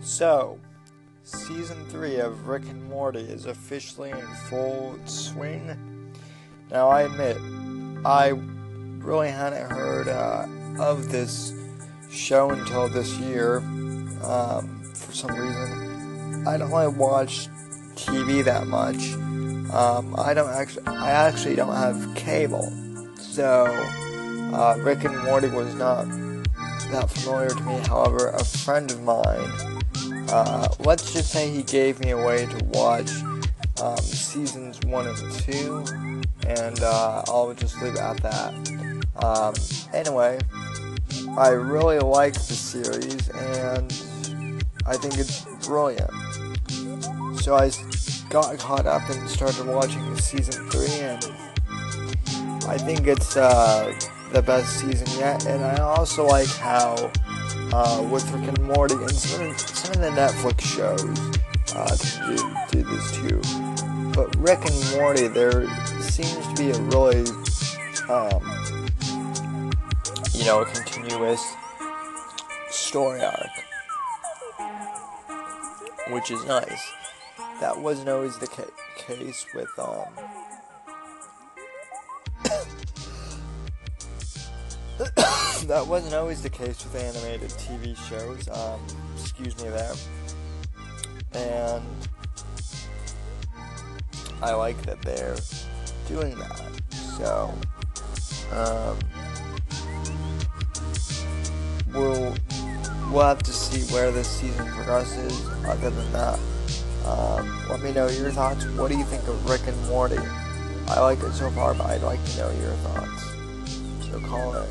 So, season three of Rick and Morty is officially in full swing. Now, I admit, I really hadn't heard uh, of this show until this year. Um, for some reason, I don't really watch TV that much. Um, I don't actually, I actually don't have cable, so uh, Rick and Morty was not that familiar to me. However, a friend of mine, uh, let's just say he gave me a way to watch um, seasons one and two, and uh, I'll just leave it at that. Um, anyway, I really like the series, and I think it's brilliant. So I got caught up and started watching season three, and I think it's uh, the best season yet. And I also like how uh, with Rick and Morty and some of, some of the Netflix shows uh, do, do this too. But Rick and Morty, there seems to be a really, um, you know, a continuous story arc, which is nice that wasn't always the ca- case with um that wasn't always the case with animated TV shows. Um, excuse me there. And I like that they're doing that. So um, we'll we'll have to see where this season progresses. Other than that. Um, let me know your thoughts. What do you think of Rick and Morty? I like it so far, but I'd like to know your thoughts. So call it